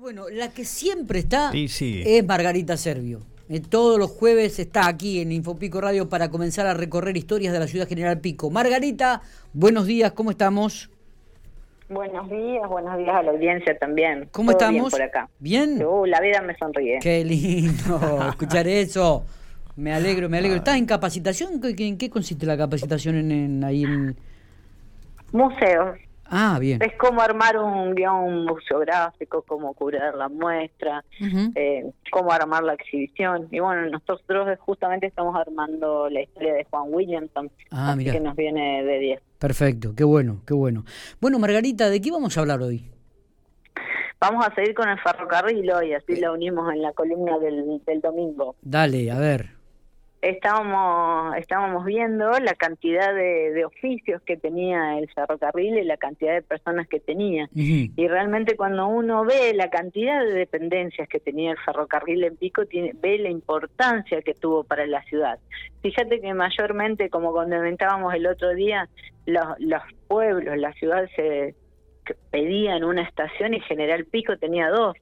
bueno, la que siempre está Sí, sí. es Margarita Servio. Eh, todos los jueves está aquí en Infopico Radio para comenzar a recorrer historias de la ciudad General Pico. Margarita, buenos días, ¿cómo estamos? Buenos días, buenos días a la audiencia también. ¿Cómo Todo estamos? Bien por acá. ¿Bien? Uh, la vida me sonríe. Qué lindo escuchar eso. Me alegro, me alegro. ¿Estás en capacitación? ¿Qué- qué- ¿En qué consiste la capacitación en, en- ahí en...? Museos. Ah, bien. Es cómo armar un guion museográfico, cómo curar la muestra, eh, cómo armar la exhibición. Y bueno, nosotros justamente estamos armando la historia de Juan Williamson, Ah, así mirá. que nos viene de 10. Perfecto, qué bueno, qué bueno. Bueno, Margarita, ¿de qué vamos a hablar hoy? Vamos a seguir con el ferrocarril hoy, así lo unimos en la columna del, del domingo. Dale, a ver. Estábamos estábamos viendo la cantidad de, de oficios que tenía el ferrocarril y la cantidad de personas que tenía. Y realmente cuando uno ve la cantidad de dependencias que tenía el ferrocarril en Pico, tiene, ve la importancia que tuvo para la ciudad. Fíjate que mayormente, como comentábamos el otro día, los, los pueblos, la ciudad se pedían una estación y General Pico tenía dos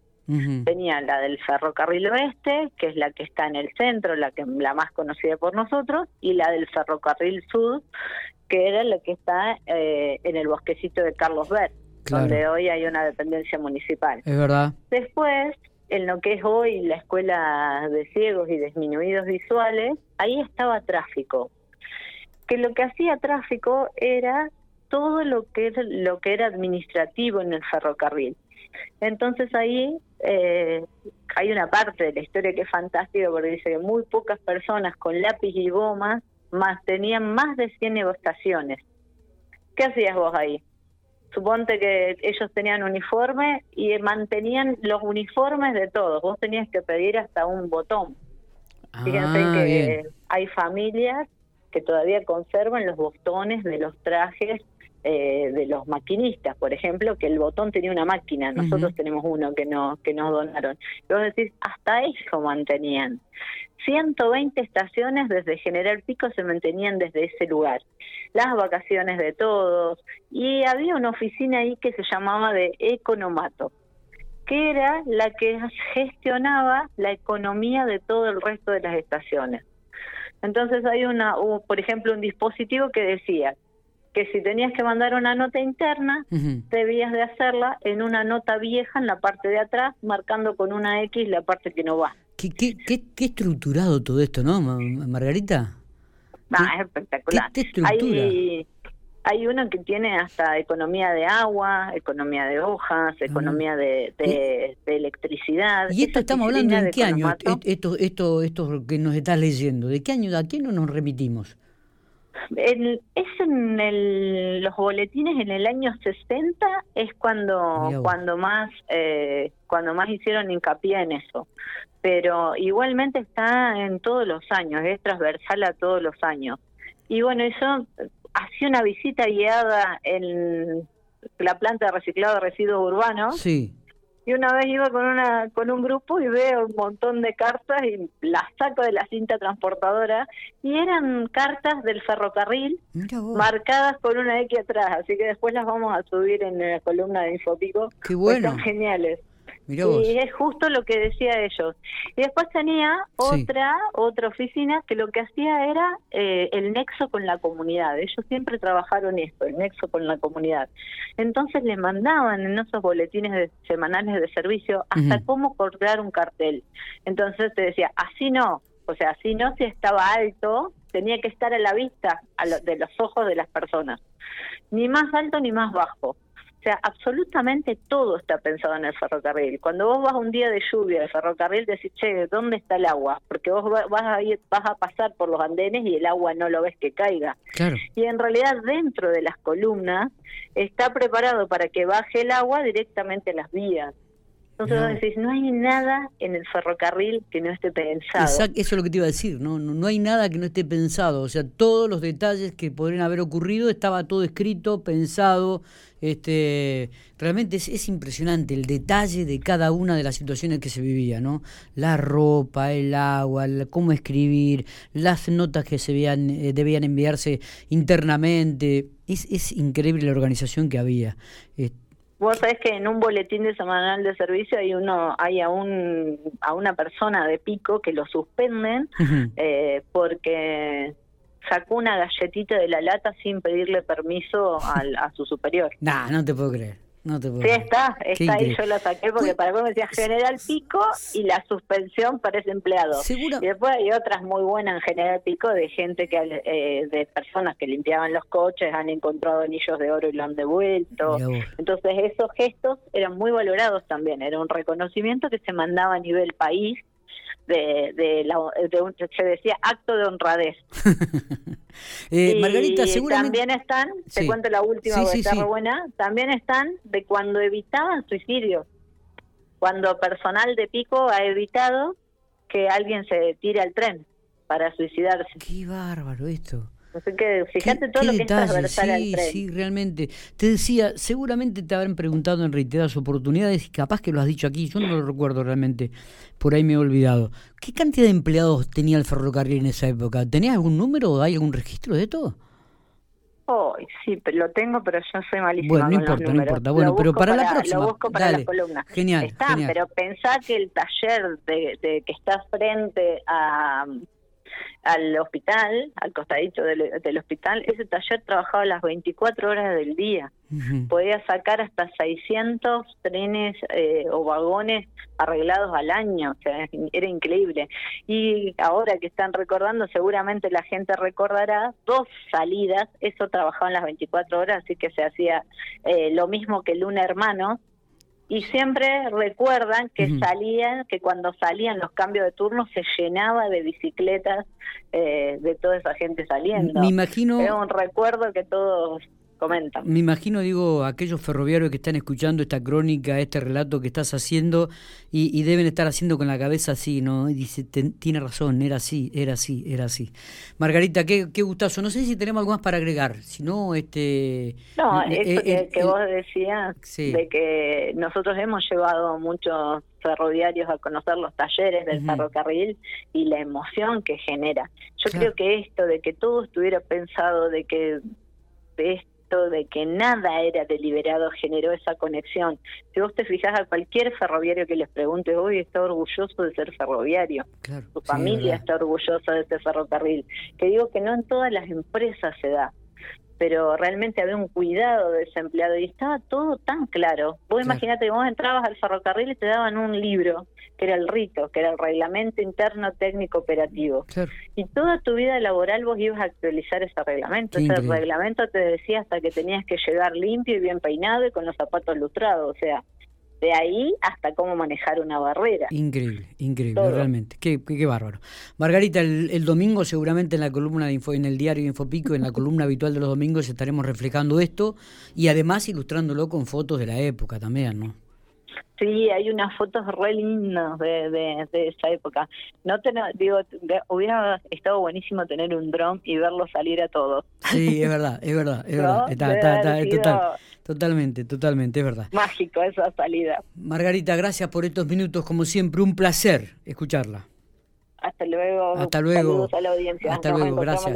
Tenía la del ferrocarril oeste, que es la que está en el centro, la que la más conocida por nosotros, y la del ferrocarril sur, que era la que está eh, en el bosquecito de Carlos Ver, Claro. donde hoy hay una dependencia municipal. Es verdad. Después, en lo que es hoy la escuela de ciegos y disminuidos visuales, ahí estaba tráfico. Que lo que hacía tráfico era todo lo que lo que era administrativo en el ferrocarril. Entonces ahí eh, hay una parte de la historia que es fantástica porque dice que muy pocas personas con lápiz y goma más tenían más de 100 estaciones. ¿Qué hacías vos ahí? Suponte que ellos tenían uniforme y mantenían los uniformes de todos. Vos tenías que pedir hasta un botón. Fíjense Ah, que bien. hay familias que todavía conservan los botones de los trajes eh, de los maquinistas, por ejemplo, que el botón tenía una máquina, nosotros tenemos uno que no que nos donaron. Y vos decís, hasta eso mantenían. 120 estaciones desde General Pico se mantenían desde ese lugar. Las vacaciones de todos. Y había una oficina ahí que se llamaba de Economato que era la que gestionaba la economía de todo el resto de las estaciones. Entonces hay una, por ejemplo, un dispositivo que decía que si tenías que mandar una nota interna, Ujú. debías de hacerla en una nota vieja en la parte de atrás, marcando con una X la parte que no va. ¿Qué, qué, qué, qué estructurado todo esto, ¿no, Ma- Margarita? Ah, es espectacular. qué? Hay, hay uno que tiene hasta economía de agua, economía de hojas, economía de, de- de electricidad. Ah. ¿Y esto Esa estamos hablando oficina en de qué año? Esto, esto, esto que nos estás leyendo. ¿De qué año? ¿A qué no nos remitimos? El- es en el- los boletines en el año 60 es cuando cuando más eh, cuando más hicieron hincapié en eso. Pero igualmente está en todos los años es transversal a todos los años. Y bueno eso hacía una visita guiada en la planta de reciclado de residuos urbanos. Sí. Y una vez iba con una con un grupo y veo un montón de cartas y las saco de la cinta transportadora y eran cartas del ferrocarril marcadas con una X atrás, así que después las vamos a subir en la columna de Infopico. Qué pues bueno. Son geniales. Mirá vos. Y es justo lo que decía ellos. Y después tenía Sí. otra otra oficina que lo que hacía era eh, el nexo con la comunidad. Ellos siempre trabajaron esto, el nexo con la comunidad. Entonces le mandaban en esos boletines de- semanales de servicio hasta cómo cortar un cartel. Entonces te decía, así no, o sea, así no si estaba alto, tenía que estar a la vista a lo- de los ojos de las personas. Ni más alto ni más bajo. O sea, absolutamente todo está pensado en el ferrocarril. Cuando vos vas un día de lluvia al ferrocarril, decís, che, ¿dónde está el agua? Porque vos va- vas a, ir, vas a pasar por los andenes y el agua no lo ves que caiga. Claro. Y en realidad dentro de las columnas está preparado para que baje el agua directamente a las vías. Entonces vos decís, no hay nada en el ferrocarril que no esté pensado. Exacto, eso es lo que te iba a decir, ¿no? No, no hay nada que no esté pensado, o sea, todos los detalles que podrían haber ocurrido estaba todo escrito, pensado, este, realmente es, es impresionante el detalle de cada una de las situaciones que se vivía, ¿no? La ropa, el agua, el- cómo escribir, las notas que se veían, eh, debían enviarse internamente, es, es increíble la organización que había. Eh, Vos sabés que en un boletín de semanal de servicio hay uno, hay a un a una persona de pico que lo suspenden eh, porque sacó una galletita de la lata sin pedirle permiso al, a su superior. Nah, no te puedo creer. No te puedo sí, está, está ahí, yo la saqué porque para mí me decía General Pico y la suspensión para ese empleado. ¿Seguro? Y después hay otras muy buenas en General Pico de gente que, eh, de personas que limpiaban los coches, han encontrado anillos de oro y lo han devuelto. Entonces esos gestos eran muy valorados también, era un reconocimiento que se mandaba a nivel país de, de, la, de un, se decía acto de honradez. eh, Margarita, seguramente... También están, te cuento la última, sí, está buena, también están de cuando evitaban suicidios, cuando personal de pico ha evitado que alguien se tire al tren para suicidarse. Qué bárbaro esto. Así que fíjate todo lo que es sí, Sí, realmente. Te decía, seguramente te habrán preguntado en reiteradas oportunidades y capaz que lo has dicho aquí, yo no lo recuerdo realmente, por ahí me he olvidado. ¿Qué cantidad de empleados tenía el ferrocarril en esa época? ¿Tenías algún número o hay algún registro de todo? Oh, sí, lo tengo, pero yo soy malísima Bueno, no importa, no importa. Bueno, pero para, la próxima. Lo busco para la columna. Genial. Está, pero pensá que el taller de, de que está frente a al hospital, al costadito del, hospital, ese taller trabajaba las 24 horas del día. Podía sacar hasta 600 trenes eh, o vagones arreglados al año, o sea, era increíble. Y ahora que están recordando, seguramente la gente recordará dos salidas, eso trabajaba en las 24 horas, así que se hacía eh, lo mismo que Luna Hermanos, y siempre recuerdan que salían, que cuando salían los cambios de turno se llenaba de bicicletas eh, de toda esa gente saliendo. Me imagino. Es un recuerdo que todos comentan. Me imagino, digo, aquellos ferroviarios que están escuchando esta crónica, este relato que estás haciendo y, deben estar haciendo con la cabeza así, ¿no? Y dice, tiene razón, era así, era así, era así. Margarita, qué, qué gustazo. No sé si tenemos algo más para agregar, si no, este... No, eh, eso eh, que, vos decías, de que nosotros hemos llevado muchos ferroviarios a conocer los talleres del ferrocarril y la emoción que genera. Yo creo que esto de que todo estuviera pensado, de que de de que nada era deliberado generó esa conexión. Si vos te fijas a cualquier ferroviario que les pregunte, hoy está orgulloso de ser ferroviario, su familia está orgullosa de ser ferrocarril. Que digo que no en todas las empresas se da pero realmente había un cuidado de ese empleado y estaba todo tan claro. Vos imaginate que vos entrabas al ferrocarril y te daban un libro, que era el rito, que era el reglamento interno técnico operativo. Y toda tu vida laboral vos ibas a actualizar ese reglamento. Ese reglamento te decía hasta que tenías que llegar limpio y bien peinado y con los zapatos lustrados. O sea, de ahí hasta cómo manejar una barrera. Increíble, increíble, realmente. Qué, qué, bárbaro. Margarita, el, domingo seguramente en la columna de Info, en el diario Infopico, en la columna habitual de los domingos estaremos reflejando esto y además ilustrándolo con fotos de la época también, ¿no? Sí, hay unas fotos re lindas de, de, esa época. No te, digo, hubiera estado buenísimo tener un dron y verlo salir a todos. Sí, es verdad, es verdad, es verdad. Está, total, totalmente, totalmente, es verdad. Mágico esa salida. Margarita, gracias por estos minutos, como siempre, un placer escucharla. Hasta luego. Hasta luego. Saludos a la audiencia. Hasta luego, gracias.